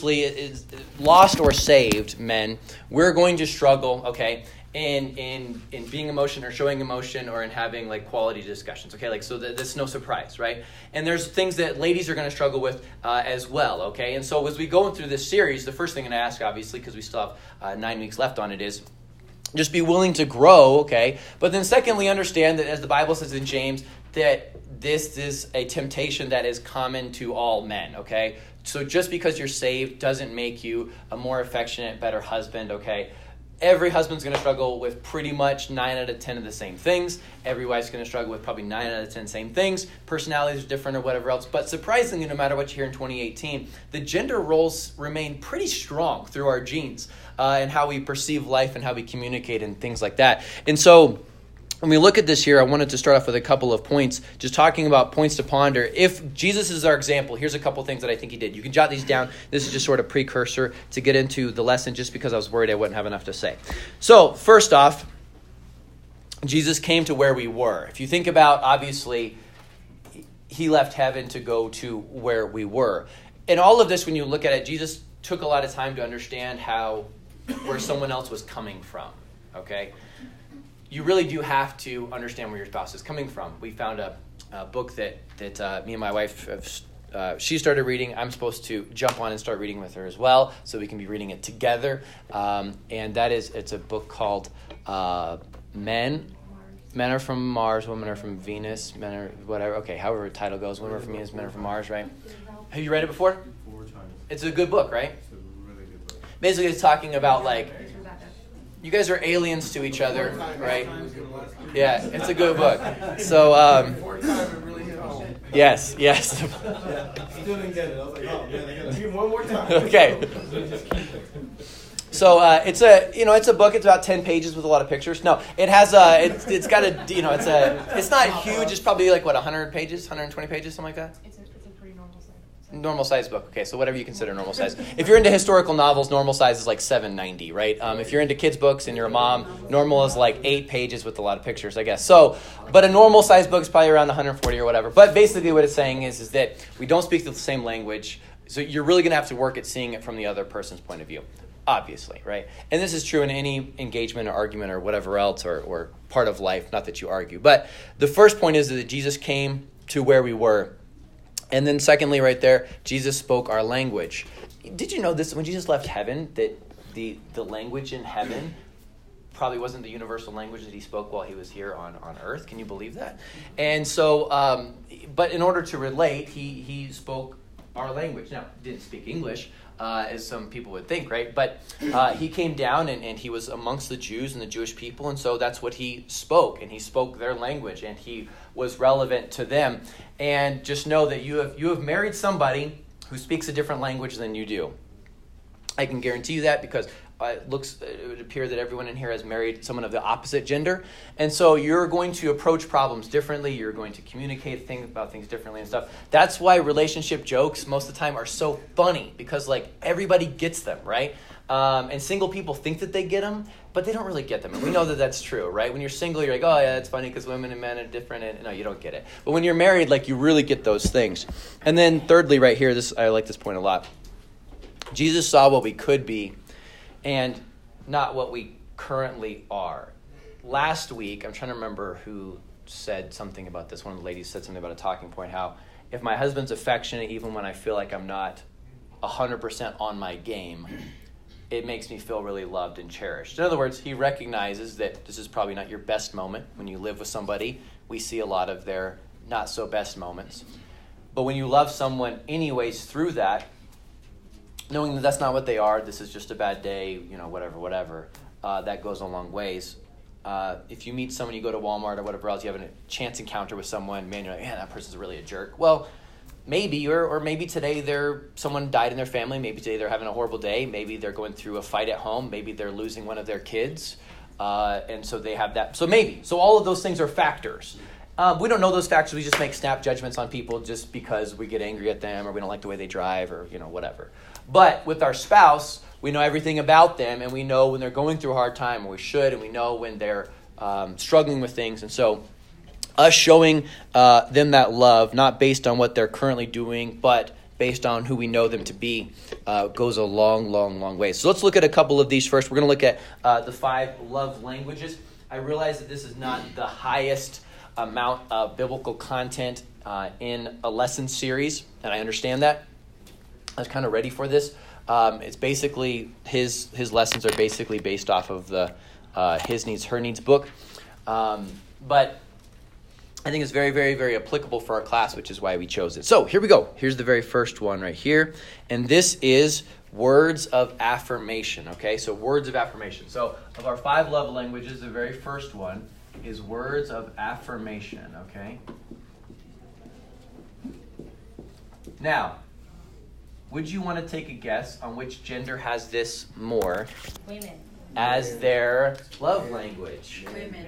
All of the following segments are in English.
is lost or saved men, we're going to struggle, okay, in in in being emotion or showing emotion or in having like quality discussions. Okay, like so th- that's no surprise, right? And there's things that ladies are going to struggle with uh, as well. Okay, and so as we go through this series, the first thing I'm going to ask, obviously, because we still have uh, nine weeks left on it, is just be willing to grow. Okay, but then secondly, understand that as the Bible says in James that this is a temptation that is common to all men, okay? So just because you're saved doesn't make you a more affectionate, better husband, okay? Every husband's going to struggle with pretty much 9 out of 10 of the same things. Every wife's going to struggle with probably 9 out of 10 same things. Personalities are different or whatever else. But surprisingly, no matter what you hear in 2018, the gender roles remain pretty strong through our genes uh, and how we perceive life and how we communicate and things like that. And so when we look at this here, I wanted to start off with a couple of points, just talking about points to ponder. If Jesus is our example, here's a couple things that I think he did. You can jot these down. This is just sort of precursor to get into the lesson, just because I was worried I wouldn't have enough to say. So, first off, Jesus came to where we were. If you think about, obviously, he left heaven to go to where we were. And all of this, when you look at it, Jesus took a lot of time to understand how where someone else was coming from. Okay? You really do have to understand where your spouse is coming from. We found a, a book that that uh, me and my wife have. Uh, she started reading. I'm supposed to jump on and start reading with her as well, so we can be reading it together. Um, and that is, it's a book called uh, Men. Men are from Mars, women are from Venus, men are whatever. Okay, however the title goes, women are from Venus, men are from Mars, right? Have you read it before? Four times. It's a good book, right? It's a really good book. Basically, it's talking about like you guys are aliens to each other, right? Yeah, it's a good book. So, um, yes, yes. Still didn't get it. I was like, oh man, I gotta do one more time. okay. So uh, it's a you know it's a book. It's about ten pages with a lot of pictures. No, it has a it's, it's got a you know it's a it's not huge. It's probably like what hundred pages, hundred and twenty pages, something like that. It's a, it's a pretty normal size. Normal size book. Okay, so whatever you consider normal size. If you're into historical novels, normal size is like 790, right? Um, if you're into kids books and you're a mom, normal is like eight pages with a lot of pictures, I guess. So, but a normal size book is probably around 140 or whatever. But basically, what it's saying is, is that we don't speak the same language, so you're really going to have to work at seeing it from the other person's point of view. Obviously, right? And this is true in any engagement or argument or whatever else or, or part of life, not that you argue. But the first point is that Jesus came to where we were and then, secondly, right there, Jesus spoke our language. Did you know this? When Jesus left heaven, that the, the language in heaven probably wasn't the universal language that he spoke while he was here on, on earth. Can you believe that? And so, um, but in order to relate, he, he spoke our language. Now, didn't speak English, uh, as some people would think, right? But uh, he came down and, and he was amongst the Jews and the Jewish people, and so that's what he spoke, and he spoke their language, and he was relevant to them. And just know that you have you have married somebody who speaks a different language than you do. I can guarantee you that because it looks it would appear that everyone in here has married someone of the opposite gender. And so you're going to approach problems differently. You're going to communicate things about things differently and stuff. That's why relationship jokes most of the time are so funny because like everybody gets them right? Um, and single people think that they get them but they don't really get them. And we know that that's true right? When you're single you're like oh yeah it's funny because women and men are different and no you don't get it. But when you're married like you really get those things. And then thirdly right here this i like this point a lot. Jesus saw what we could be and not what we currently are. Last week, I'm trying to remember who said something about this. One of the ladies said something about a talking point how if my husband's affectionate, even when I feel like I'm not 100% on my game, it makes me feel really loved and cherished. In other words, he recognizes that this is probably not your best moment. When you live with somebody, we see a lot of their not so best moments. But when you love someone, anyways, through that, knowing that that's not what they are, this is just a bad day, you know, whatever, whatever, uh, that goes a long ways. Uh, if you meet someone, you go to Walmart or whatever else, you have a chance encounter with someone, man, you're like, man, that person's really a jerk. Well, maybe, or, or maybe today they're someone died in their family. Maybe today they're having a horrible day. Maybe they're going through a fight at home. Maybe they're losing one of their kids, uh, and so they have that. So maybe, so all of those things are factors. Um, we don't know those factors. We just make snap judgments on people just because we get angry at them or we don't like the way they drive or you know whatever. But with our spouse, we know everything about them, and we know when they're going through a hard time, or we should, and we know when they're um, struggling with things. And so, us showing uh, them that love, not based on what they're currently doing, but based on who we know them to be uh, goes a long, long, long way. So let's look at a couple of these first. We're going to look at uh, the five love languages. I realize that this is not the highest amount of biblical content uh, in a lesson series, and I understand that. I was kind of ready for this. Um, it's basically his his lessons are basically based off of the uh, his needs her needs book, um, but I think it's very very very applicable for our class, which is why we chose it. So here we go. Here's the very first one right here, and this is words of affirmation. Okay, so words of affirmation. So of our five love languages, the very first one is words of affirmation. Okay. Now, would you want to take a guess on which gender has this more Women. as their love language? Women.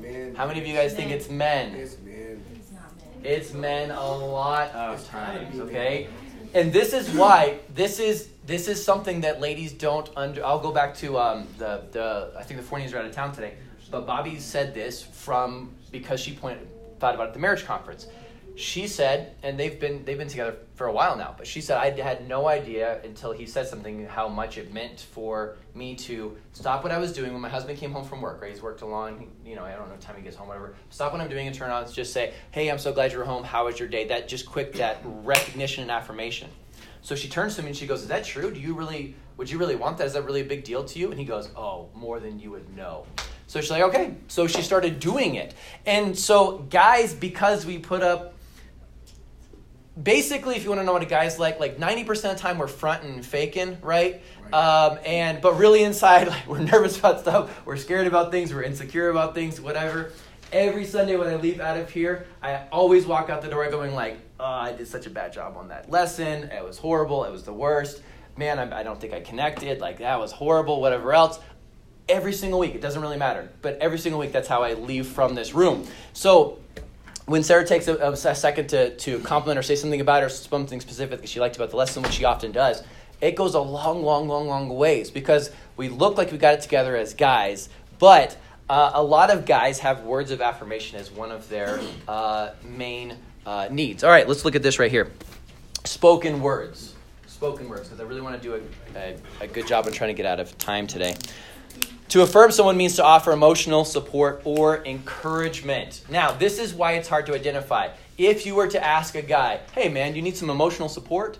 Men. How many of you guys think it's men? It's men. It's not men. It's men a lot of times, okay? And this is why this is this is something that ladies don't under. I'll go back to um, the the I think the Fourniers are out of town today, but Bobby said this from because she pointed thought about it at the marriage conference. She said, and they've been they've been together for a while now, but she said I had no idea until he said something how much it meant for me to stop what I was doing when my husband came home from work. Right, he's worked a long, you know, I don't know time he gets home, whatever. Stop what I'm doing and turn on. Just say, "Hey, I'm so glad you're home. How was your day?" That just quick that recognition and affirmation. So she turns to me and she goes, "Is that true? Do you really? Would you really want that? Is that really a big deal to you?" And he goes, "Oh, more than you would know." So she's like, "Okay." So she started doing it, and so guys, because we put up basically, if you want to know what a guy's like, like ninety percent of the time we're fronting and faking, right? Um, and but really inside, like we're nervous about stuff, we're scared about things, we're insecure about things, whatever. Every Sunday when I leave out of here, I always walk out the door going like, oh, I did such a bad job on that lesson. It was horrible. It was the worst. Man, I, I don't think I connected. Like that was horrible. Whatever else every single week. It doesn't really matter. But every single week, that's how I leave from this room. So when Sarah takes a, a second to, to compliment or say something about her, something specific that she liked about the lesson, which she often does, it goes a long, long, long, long ways because we look like we got it together as guys, but uh, a lot of guys have words of affirmation as one of their uh, main uh, needs. All right, let's look at this right here. Spoken words. Spoken words, because I really want to do a, a, a good job in trying to get out of time today. To affirm someone means to offer emotional support or encouragement. Now, this is why it's hard to identify. If you were to ask a guy, hey man, you need some emotional support?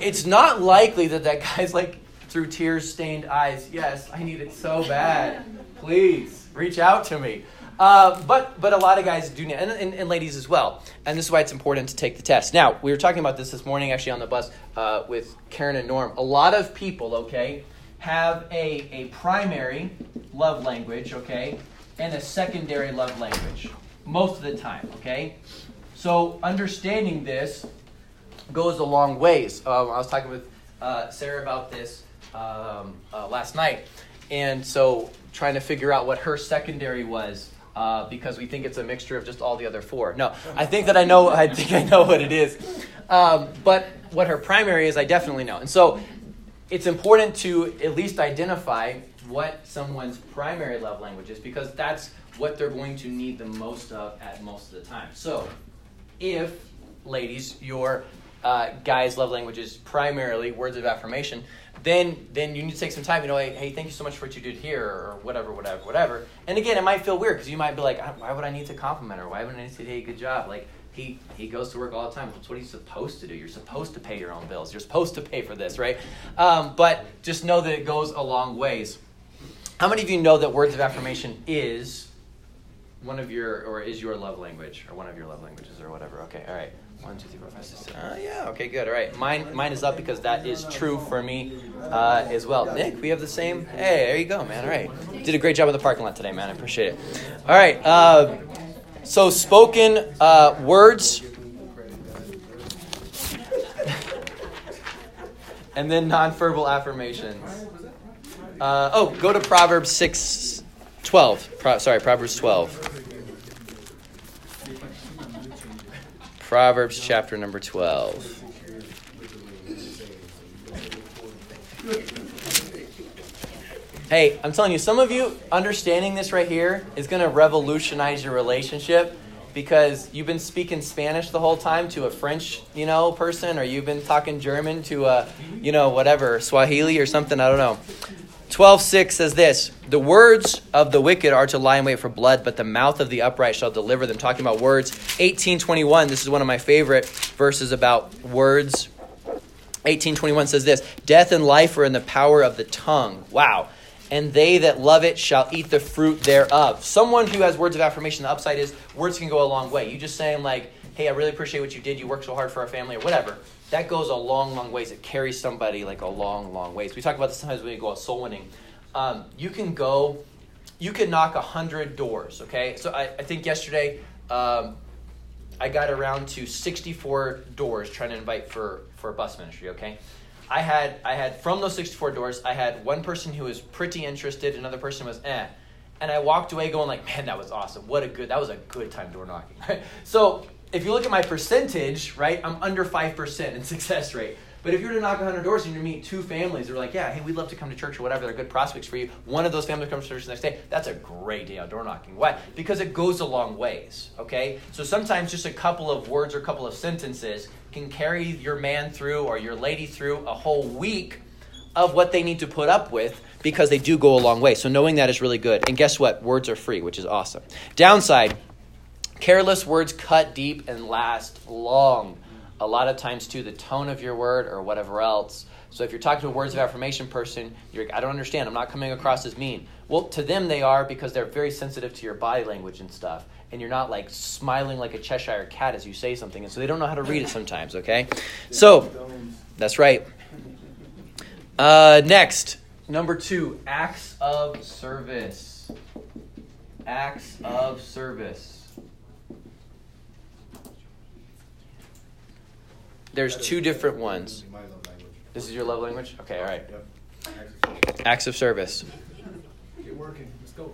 It's not likely that that guy's like through tears stained eyes, yes, I need it so bad. Please reach out to me. Uh, but but a lot of guys do, and, and, and, ladies as well. And this is why it's important to take the test. Now we were talking about this this morning, actually on the bus uh, with Karen and Norm. A lot of people, okay, have a, a primary love language, okay, and a secondary love language most of the time, okay? So understanding this goes a long ways. Um, I was talking with uh, Sarah about this um, uh, last night, and so trying to figure out what her secondary was. Uh, because we think it's a mixture of just all the other four. No, I think that I know. I think I know what it is. Um, but what her primary is, I definitely know. And so it's important to at least identify what someone's primary love language is because that's what they're going to need the most of at most of the time. So, if, ladies, your uh, guy's love language is primarily words of affirmation, then then you need to take some time. You know, hey, hey, thank you so much for what you did here, or whatever, whatever, whatever. And again, it might feel weird because you might be like, why would I need to compliment her? Why would I need to say, hey, good job? Like, he, he goes to work all the time. That's what he's supposed to do. You're supposed to pay your own bills. You're supposed to pay for this, right? Um, but just know that it goes a long ways. How many of you know that words of affirmation is one of your, or is your love language, or one of your love languages, or whatever? Okay, all right. One, two, three, four, five, six, seven. Uh, yeah, okay, good. All right. Mine, mine is up because that is true for me uh, as well. Nick, we have the same. Hey, there you go, man. All right. Did a great job in the parking lot today, man. I appreciate it. All right. Uh, so, spoken uh, words. and then nonverbal affirmations. Uh, oh, go to Proverbs 6, 12. Pro, sorry, Proverbs 12. Proverbs chapter number 12. Hey, I'm telling you, some of you understanding this right here is going to revolutionize your relationship. because you've been speaking Spanish the whole time to a French, you know, person, or you've been talking German to a, you know, whatever, Swahili or something, I don't know. 12:6 says this, "The words of the wicked are to lie in wait for blood, but the mouth of the upright shall deliver them." Talking about words. 18:21, this is one of my favorite verses about words. 18:21 says this, "Death and life are in the power of the tongue." Wow and they that love it shall eat the fruit thereof. Someone who has words of affirmation, the upside is words can go a long way. You just saying, like, hey, I really appreciate what you did. You worked so hard for our family, or whatever. That goes a long, long ways. It carries somebody like a long, long ways. We talk about this sometimes when we go out soul winning. Um, you can go, you can knock a hundred doors. Okay, so I, I think yesterday um, I got around to sixty-four doors trying to invite for for a bus ministry. Okay, I had I had from those 64 doors, I had one person who was pretty interested, another person was eh. And I walked away going like, man, that was awesome. What a good that was a good time door knocking. Right? So if you look at my percentage, right, I'm under five percent in success rate. But if you were to knock 100 doors and you meet two families that are like, yeah, hey, we'd love to come to church or whatever, they're good prospects for you. One of those families comes to church the next day. That's a great day out door knocking. Why? Because it goes a long ways, okay? So sometimes just a couple of words or a couple of sentences can carry your man through or your lady through a whole week of what they need to put up with because they do go a long way. So knowing that is really good. And guess what? Words are free, which is awesome. Downside careless words cut deep and last long. A lot of times, too, the tone of your word or whatever else. So if you're talking to a words of affirmation person, you're like I don't understand. I'm not coming across as mean. Well, to them they are because they're very sensitive to your body language and stuff and you're not like smiling like a Cheshire cat as you say something, and so they don't know how to read it sometimes. Okay, so that's right. Uh, next, number two, acts of service. Acts of service. There's two different ones. This is your love language? Okay, all right. Acts of service. Get working. Let's go.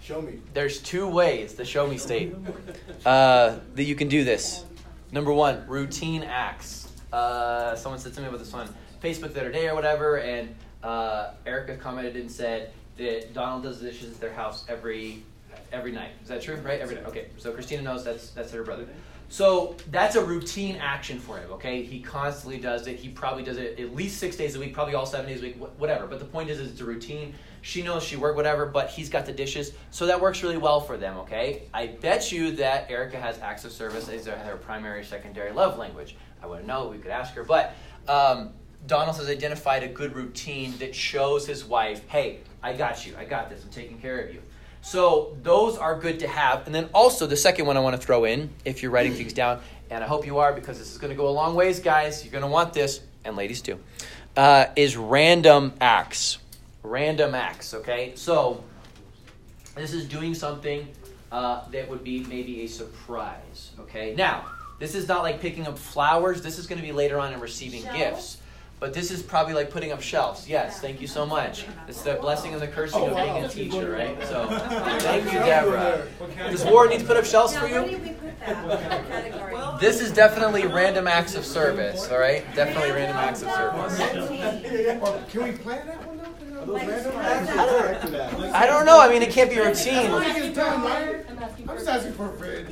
Show me. There's two ways, the show me state, uh, that you can do this. Number one, routine acts. Uh, someone said something about this on Facebook the other day or whatever, and uh, Erica commented and said that Donald does dishes at their house every every night. Is that true? Right? Every night. Okay. So Christina knows that's that's her brother. So that's a routine action for him, okay? He constantly does it. He probably does it at least six days a week, probably all seven days a week, whatever. But the point is, is it's a routine. She knows she worked, whatever, but he's got the dishes. So that works really well for them, okay? I bet you that Erica has acts of service as her primary, secondary love language. I wouldn't know, we could ask her. But um, Donald has identified a good routine that shows his wife, hey, I got you, I got this, I'm taking care of you. So those are good to have. And then also the second one I want to throw in, if you're writing things down, and I hope you are because this is going to go a long ways, guys. You're going to want this, and ladies too, uh, is random acts. Random acts, okay? So this is doing something uh, that would be maybe a surprise, okay? Now, this is not like picking up flowers. This is going to be later on in receiving gifts. But this is probably like putting up shelves. Yes, thank you so much. It's the blessing and the cursing of being a teacher, right? So thank you, Deborah. Does Ward need to put up shelves for you? This is definitely random acts of service, all right? Definitely random acts of service. Can we plan that one though? I don't know. I mean, it can't be routine. I'm just asking for a friend.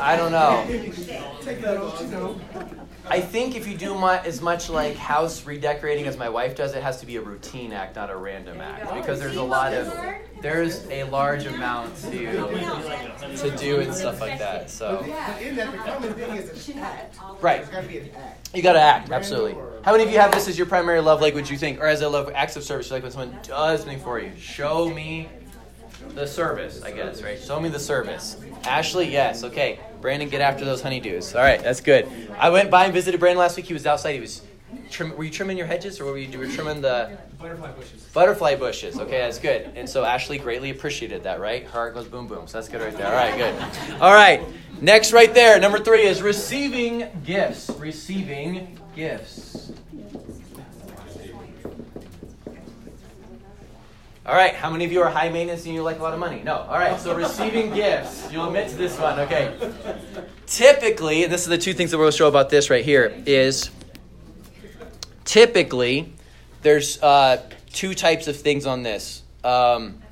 I don't know. Take that off, you know. Take that off, you know. I think if you do my, as much like house redecorating as my wife does, it has to be a routine act, not a random act, because there's a lot of there's a large amount to to do and stuff like that. So In that, the common thing is an act. right, It's gotta be an act. you got to act absolutely. How many of you have this as your primary love language? You think, or as a love acts of service, like when someone does something for you? Show me the service, I guess, right? Show me the service. Ashley, yes, okay. Brandon, get after those honeydews. All right, that's good. I went by and visited Brandon last week. He was outside. He was trim, were you trimming your hedges, or were you, you were trimming the Butterfly bushes. butterfly bushes? Okay, that's good. And so Ashley greatly appreciated that, right? Her heart goes boom boom. So that's good right there. All right, good. All right, next right there, number three is receiving gifts. Receiving gifts. All right, how many of you are high maintenance and you like a lot of money? No. All right, so receiving gifts. You'll admit to this one, okay. Typically, and this is the two things that we'll show about this right here, is typically there's uh, two types of things on this. Um,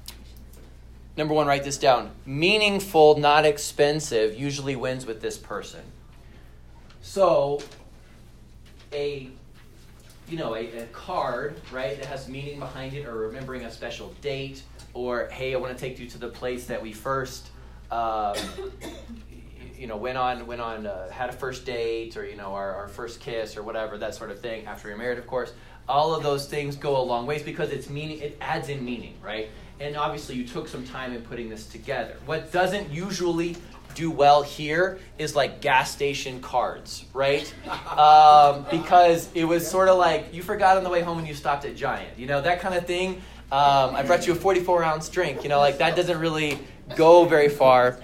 number one, write this down. Meaningful, not expensive, usually wins with this person. So, a you know, a, a, card, right, that has meaning behind it, or remembering a special date, or hey, I want to take you to the place that we first, um, you know, went on, went on, uh, had a first date, or you know, our, our first kiss, or whatever, that sort of thing. After you're married, of course, all of those things go a long ways because it's meaning. It adds in meaning, right? And obviously, you took some time in putting this together. What doesn't usually do well here is like gas station cards, right? Um, because it was sort of like you forgot on the way home and you stopped at Giant, you know, that kind of thing. Um, I brought you a 44 ounce drink, you know, like that doesn't really go very far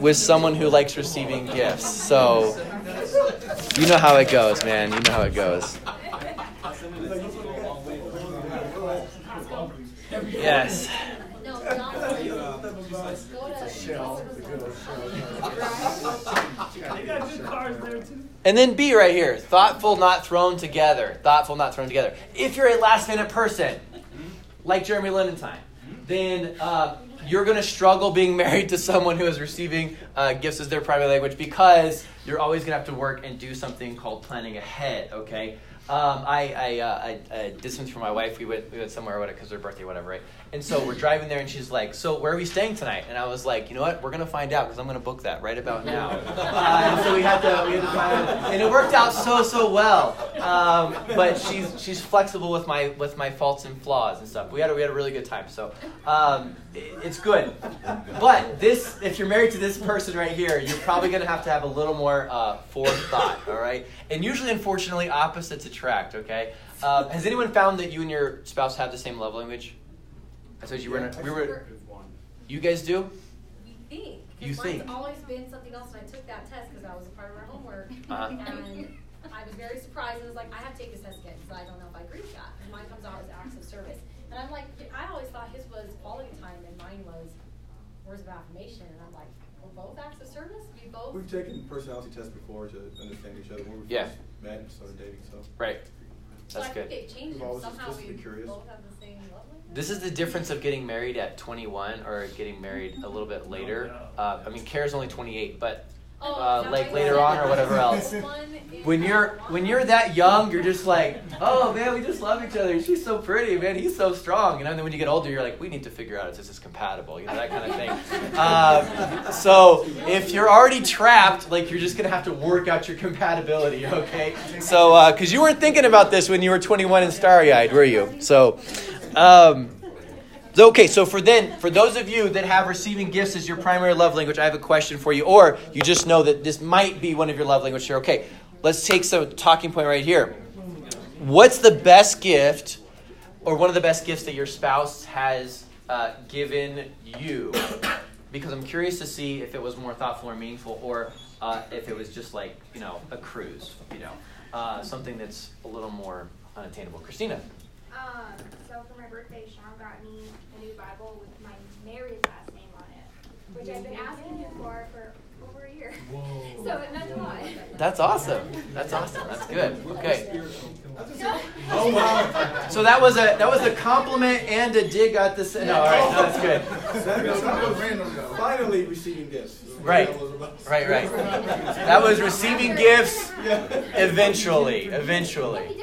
with someone who likes receiving gifts. So, you know how it goes, man. You know how it goes. Yes. And then B right here thoughtful, not thrown together. Thoughtful, not thrown together. If you're a last minute person, like Jeremy Lindenthine, then uh, you're going to struggle being married to someone who is receiving uh, gifts as their primary language because you're always going to have to work and do something called planning ahead, okay? Um, I, I, uh, I, I, did something for my wife. We went, we went somewhere because her birthday, whatever, right? And so we're driving there, and she's like, "So where are we staying tonight?" And I was like, "You know what? We're gonna find out because I'm gonna book that right about now." Uh, and so we had to, we had to find, and it worked out so so well. Um, but she's she's flexible with my with my faults and flaws and stuff. We had a, we had a really good time. So um, it, it's good. But this, if you're married to this person right here, you're probably gonna have to have a little more uh, forethought. All right. And usually, unfortunately, opposites attract. Okay. Uh, has anyone found that you and your spouse have the same love language? I told you yeah, we're, we were. You guys do? You think? You think? It's always been something else, and I took that test because that was a part of our homework, uh-huh. and I was very surprised. I was like, I have to take this test again because I don't know if I agree with that. And mine comes out as acts of service, and I'm like, I always thought his was quality time, and mine was words of affirmation, and I'm like, we're both acts of service. We both. We've taken personality tests before to understand each other when we yeah. first met and started dating. So right. That's so good. I think they've changed. Somehow we both have the same love this is the difference of getting married at 21 or getting married a little bit later. Uh, I mean, Kara's only 28, but oh, uh, like later on or whatever else. When you're when you're that young, you're just like, oh man, we just love each other. She's so pretty, man. He's so strong. You know. And then when you get older, you're like, we need to figure out if this is compatible. You know that kind of thing. Um, so if you're already trapped, like you're just gonna have to work out your compatibility. Okay. So because uh, you weren't thinking about this when you were 21 and starry-eyed, were you? So. Um, okay, so for then, for those of you that have receiving gifts as your primary love language, I have a question for you, or you just know that this might be one of your love languages here. Okay, let's take some talking point right here. What's the best gift, or one of the best gifts that your spouse has uh, given you? Because I'm curious to see if it was more thoughtful or meaningful, or uh, if it was just like you know a cruise, you know, uh, something that's a little more unattainable. Christina. Um, so for my birthday, Sean got me new Bible with my married last name on it, which I've been asking him for for over a year. Whoa. so it meant a lot. That's awesome. That's awesome. That's good. Okay. Oh wow! So that was a that was a compliment and a dig at this. No, all right, no, that's good. Finally receiving gifts. Right, right, right. That was receiving gifts. Eventually, eventually.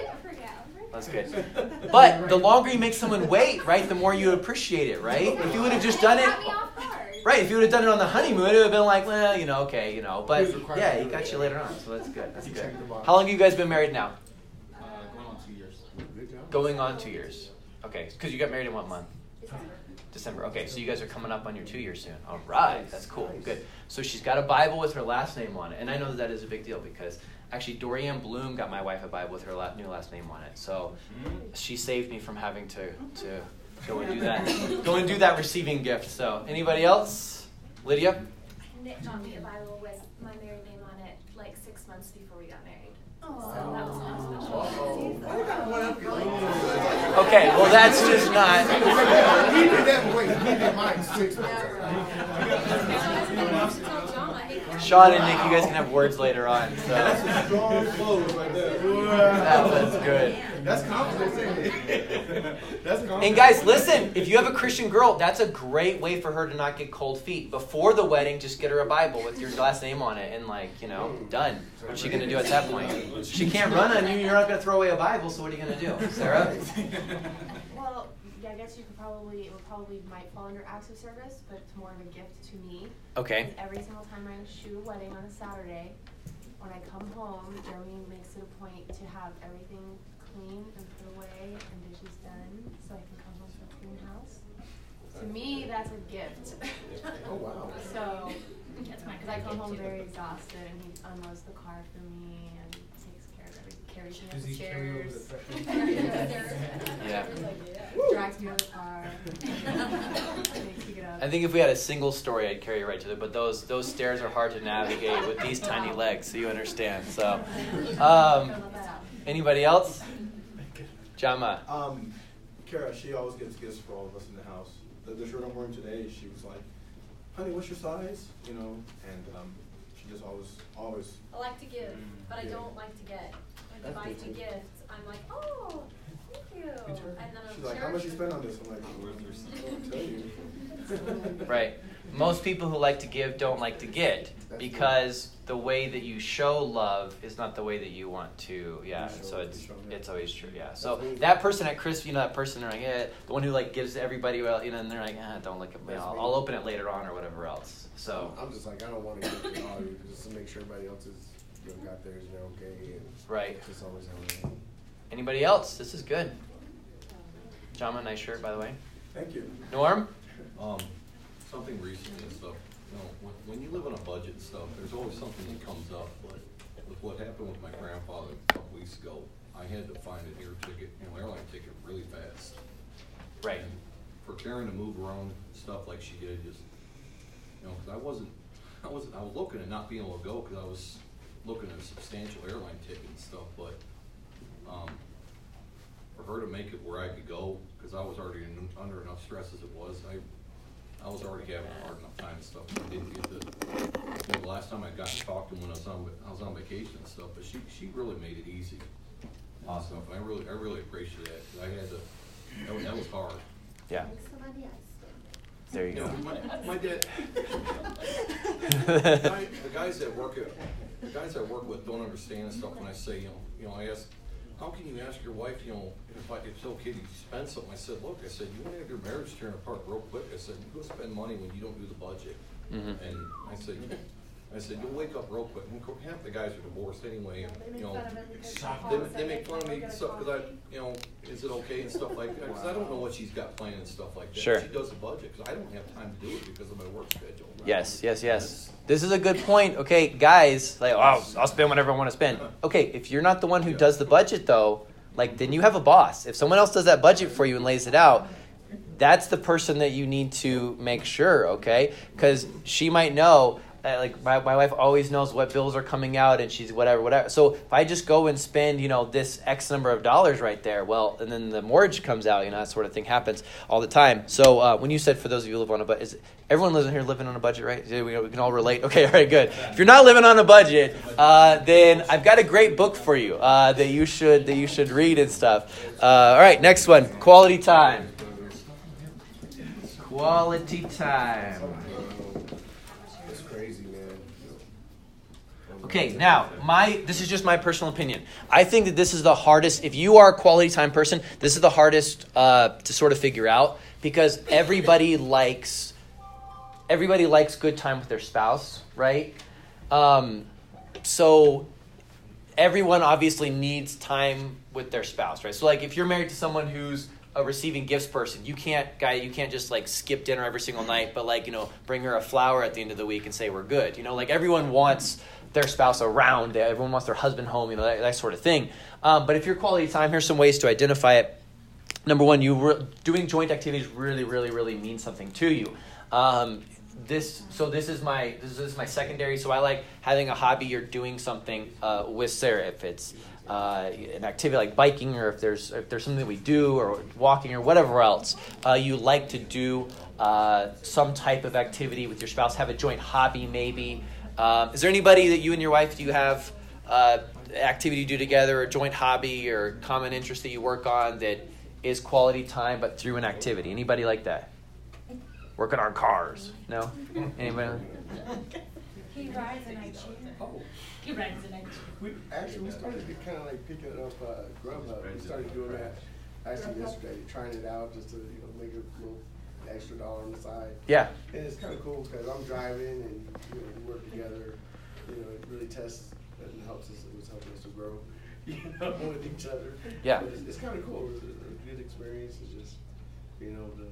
That's good. But the longer you make someone wait, right, the more you appreciate it, right? If you would have just done it, right? If you would have done it on the honeymoon, it would have been like, well, you know, okay, you know. But yeah, he got you later on, so that's good. That's good. How long have you guys been married now? Uh, going on two years. Going on two years. Okay, because you got married in what month? December. Okay, so you guys are coming up on your two years soon. All right, that's cool. Good. So she's got a Bible with her last name on it, and I know that that is a big deal because Actually, Dorian Bloom got my wife a Bible with her la- new last name on it. So she saved me from having to, to go and do that. go and do that receiving gift. So anybody else? Lydia? Nick got me a Bible with my married name on it like six months before we got married. Okay, well that's just not. he did that wait. He did mine six months. Sean and Nick, you guys can have words later on. So. That's a strong close right there. That was good. That's confidence, And guys, listen, if you have a Christian girl, that's a great way for her to not get cold feet. Before the wedding, just get her a Bible with your last name on it and like, you know, done. What's she gonna do at that point? She can't run on you, you're not gonna throw away a Bible, so what are you gonna do? Sarah? Well, yeah, I guess you could probably, it would probably might fall under acts of service, but it's more of a gift to me. Okay. Because Every single time I shoot a wedding on a Saturday, when I come home, Jeremy makes it a point to have everything clean and put away and dishes done, so I can come home to a clean house. To me, that's a gift. Oh, wow. So, because I come home very exhausted and he unloads the car for me and takes care of everything, carries me Does he carry over the upstairs. Yeah. Drags me out of the car. Makes me get up. I think if we had a single story, I'd carry you right to it. But those those stairs are hard to navigate with these tiny legs, so you understand. So, um, anybody else? Jama. Um, Kara, she always gets gifts for all of us in the house. The, the shirt I'm wearing today, she was like, "Honey, what's your size?" You know, and um, she just always, always. I like to give, but I don't like to get. When he That's buys good me gifts, I'm like, oh, She's like, "How much you spend on this?" I'm like, "I won't tell you." Right. Most people who like to give don't like to get because the way that you show love is not the way that you want to. Yeah. So it's you show it. it's always true. Yeah. So that person at Chris, you know, that person, they're like, yeah, the one who like gives everybody, well, you know, and they're like, ah, don't look at me. I'll. I'll open it later on or whatever else. So. I'm just like, I don't want to give it all you, just to make sure everybody else is, you know, got theirs, they're okay, and Right. just always have. Anybody else? This is good. Jama, nice shirt, by the way. Thank you. Norm? Um, something recent and stuff, you know, when, when you live on a budget and stuff, there's always something that comes up, but with what happened with my grandfather a couple weeks ago, I had to find an air ticket, you know, airline ticket really fast. Right. And For Karen to move around stuff like she did, just, you know, cause I wasn't, I wasn't, I was looking at not being able to go, cause I was looking at a substantial airline ticket and stuff, but, um, for her to make it where I could go, cause I was already in, under enough stress as it was, I, I was already having a hard enough time and stuff, I didn't get the, you know, the last time I got to talk to him when I was on, I was on vacation and stuff, but she, she really made it easy. and Awesome. stuff. I really, I really appreciate that, 'cause I had to, that was, that was hard. Yeah. There you You know, go. my, my dad, the guy- the guys that work at, the guys I work with don't understand stuff when I say, you know, you know, I ask, how can you ask your wife, you know, if I, if it's okay to spend something? I said, look, I said, you wanna have your marriage tearing apart real quick, I said, you go spend money when you don't do the budget. Mhm. And I said, I said, you'll wake up real quick, and of course, half the guys are divorced anyway, and, you know, they, they make fun of me, and stuff cause I, you know, is it okay and stuff like that, cause I don't know what she's got planned and stuff like that. Sure. She does the budget, cause I don't have time to do it because of my work schedule. Yes, yes, yes. This is a good point. Okay, guys, like, oh, I'll, I'll spend whatever I want to spend. Okay, if you're not the one who does the budget, though, like, then you have a boss. If someone else does that budget for you and lays it out, that's the person that you need to make sure, okay? Because she might know, like, my, my wife always knows what bills are coming out and she's whatever, whatever. So if I just go and spend, you know, this X number of dollars right there, well, and then the mortgage comes out, you know, that sort of thing happens all the time. So uh, when you said for those of you who live on a budget, everyone lives in here living on a budget, right? We, we can all relate. Okay, all right, good. If you're not living on a budget, uh, then I've got a great book for you uh, that you should that you should read and stuff. Uh, all right, next one, quality time. Quality time. It's crazy, man. Okay, now my this is just my personal opinion. I think that this is the hardest. If you are a quality time person, this is the hardest uh, to sort of figure out because everybody likes everybody likes good time with their spouse, right? Um, so everyone obviously needs time with their spouse, right? So like if you're married to someone who's a receiving gifts person, you can't guy you can't just like skip dinner every single night, but like, you know, bring her a flower at the end of the week and say we're good. You know, like everyone wants their spouse around, everyone wants their husband home, you know, that, that sort of thing. Um, but if you're quality time, here's some ways to identify it. Number one, you re- doing joint activities really, really, really means something to you. Um, this so this is my this is my secondary. So I like having a hobby or doing something uh, with Sarah. If it's uh, an activity like biking, or if there's if there's something we do, or walking, or whatever else, uh, you like to do uh, some type of activity with your spouse. Have a joint hobby, maybe. Um, is there anybody that you and your wife do you have uh, activity you do together, or joint hobby, or common interest that you work on that is quality time, but through an activity. Anybody like that? Working on cars? No? Anybody? He rides and I cheer. Oh, He rides an engine. we, actually, we started to kind of like picking up, uh, Grubhub. We started doing that actually yesterday, trying it out just to, you know, make it a little extra dollar on the side. Yeah. And it's kind of cool because I'm driving and, you know, we work together, you know, it really tests and helps us, it was helping us to grow, you know, with each other. Yeah. But It's, it's kind of cool. It's a, a good experience. It's just being able to,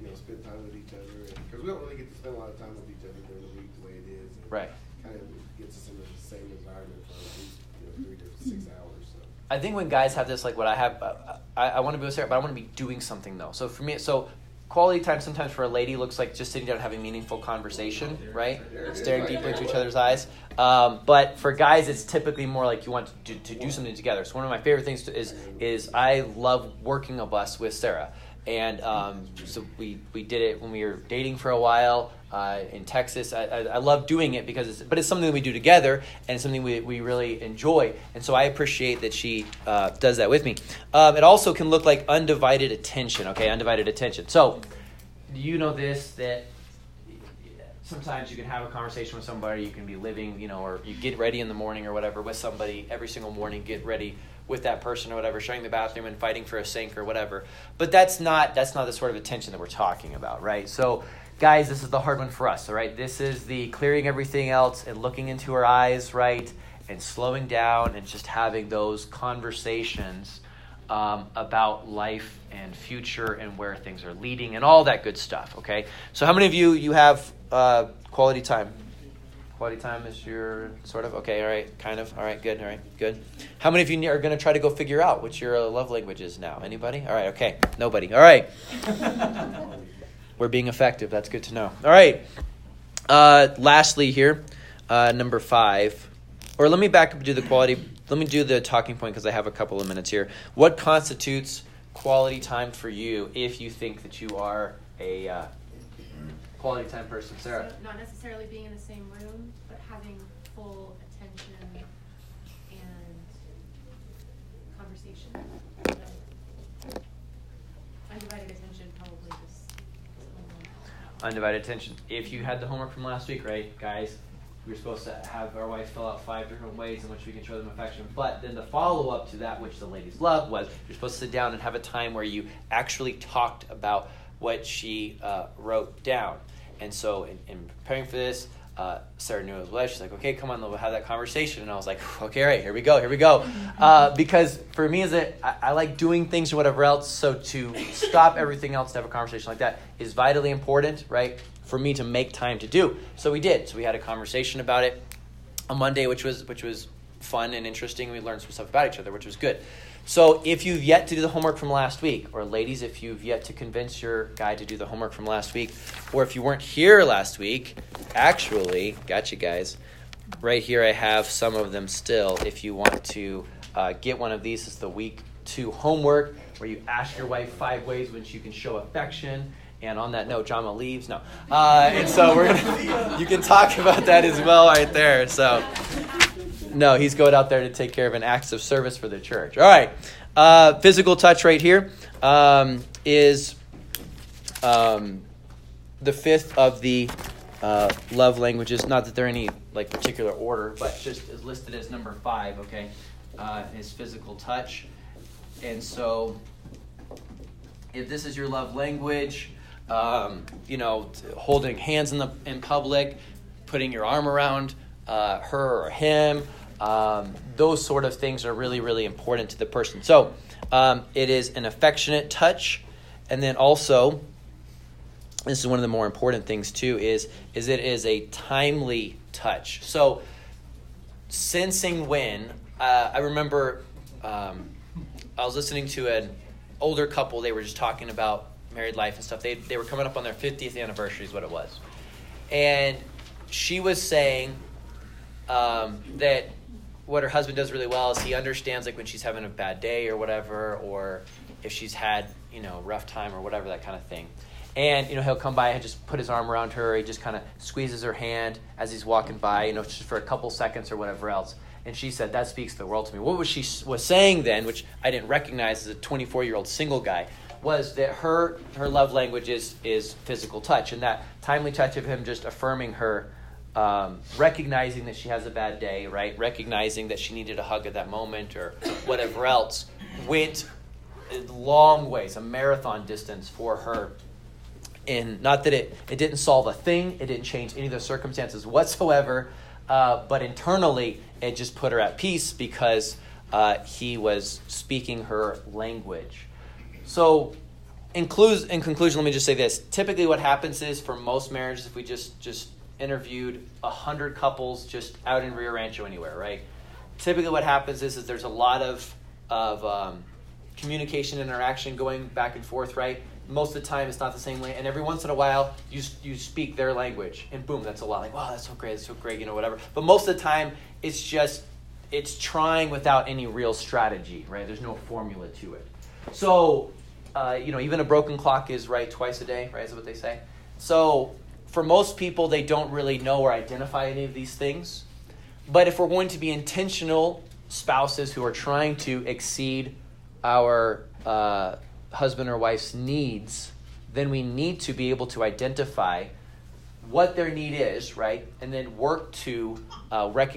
you know, spend time with each other. Because we don't really get to spend a lot of time with each other during the week the way it is. And Right. Kind of gets us in the same environment for at least, you know, three to six hours, so. I think when guys have this, like what I have, uh, I, I want to be with Sarah, but I want to be doing something though. So for me, so quality time sometimes for a lady looks like just sitting down having meaningful conversation, right? Staring deeply into each other's eyes. Um, but for guys, it's typically more like you want to do, to do something together. So one of my favorite things to, is is I love working a bus with Sarah. And um, so we, we did it when we were dating for a while uh, in Texas. I, I, I love doing it because it's, but it's something that we do together and something we, we really enjoy. And so I appreciate that she uh, does that with me. Um, it also can look like undivided attention, okay? Undivided attention. So you know this that sometimes you can have a conversation with somebody, you can be living, you know, or you get ready in the morning or whatever with somebody every single morning, get ready with that person or whatever, showing the bathroom and fighting for a sink or whatever. But that's not that's not the sort of attention that we're talking about, right? So guys, this is the hard one for us, all right? This is the clearing everything else and looking into her eyes, right? And slowing down and just having those conversations um, about life and future and where things are leading and all that good stuff. Okay, so how many of you you have uh, quality time? Quality time is your sort of okay. All right, kind of. All right, good. All right, good. How many of you are going to try to go figure out what your uh, love language is now? Anybody? All right. Okay. Nobody. All right. We're being effective. That's good to know. All right. Uh, lastly, here, uh, number five, or let me back up and do the quality. Let me do the talking point because I have a couple of minutes here. What constitutes quality time for you if you think that you are a uh, quality time person, Sarah? So not necessarily being in the same room, but having full attention and conversation. Undivided attention probably just. Undivided attention. If you had the homework from last week, right, guys? We were supposed to have our wife fill out five different ways in which we can show them affection. But then the follow up to that, which the ladies loved, was you're supposed to sit down and have a time where you actually talked about what she uh, wrote down. And so, in, in preparing for this, uh, Sarah knew as well. She's like, "Okay, come on, we'll have that conversation." And I was like, "Okay, all right, here we go, here we go." Uh, because for me, is it I, I like doing things or whatever else. So to stop everything else to have a conversation like that is vitally important, right? For me to make time to do. So we did. So we had a conversation about it on Monday, which was which was fun and interesting. We learned some stuff about each other, which was good. So if you've yet to do the homework from last week, or ladies, if you've yet to convince your guy to do the homework from last week, or if you weren't here last week, actually, got you guys. Right here, I have some of them still. If you want to uh, get one of these, it's the week two homework where you ask your wife five ways which you can show affection. And on that note, Jama leaves. No, uh, and so we're gonna. You can talk about that as well, right there. So. No, he's going out there to take care of an acts of service for the church. All right. Uh, physical touch right here um, is um, the fifth of the uh, love languages. Not that they're any like particular order, but just is listed as number five. Okay, uh, is physical touch, and so if this is your love language, um, you know, holding hands in the in public, putting your arm around uh, her or him, um, those sort of things are really really important to the person. So um, it is an affectionate touch, and then also this is one of the more important things too is is it is a timely touch. So sensing when uh, I remember um, I was listening to an older couple. They were just talking about married life and stuff. They they were coming up on their fiftieth anniversary, is what it was, and she was saying um, that what her husband does really well is he understands like when she's having a bad day or whatever, or if she's had you know rough time or whatever that kind of thing. And you know he'll come by and just put his arm around her. He just kind of squeezes her hand as he's walking by, you know, just for a couple seconds or whatever else. And she said, That speaks the world to me. What was she was saying then, which I didn't recognize as a 24 year old single guy, was that her, her love language is, is physical touch. And that timely touch of him just affirming her, um, recognizing that she has a bad day, right? Recognizing that she needed a hug at that moment or whatever else, went long ways, a marathon distance for her And not that it, it didn't solve a thing, it didn't change any of the circumstances whatsoever, uh, but internally it just put her at peace because uh, he was speaking her language. So, in, conclusion, let me just say this. Typically, what happens is for most marriages, if we just just interviewed hundred couples just out in Rio Rancho anywhere, right? Typically, what happens is, is there's a lot of of um, communication interaction going back and forth, right? most of the time it's not the same way and every once in a while you, you speak their language and boom that's a lot like wow that's so great that's so great you know whatever but most of the time it's just it's trying without any real strategy right there's no formula to it so uh, you know even a broken clock is right twice a day right is what they say so for most people they don't really know or identify any of these things but if we're going to be intentional spouses who are trying to exceed our uh, husband or wife's needs, then we need to be able to identify what their need is, right? And then work to uh, recognize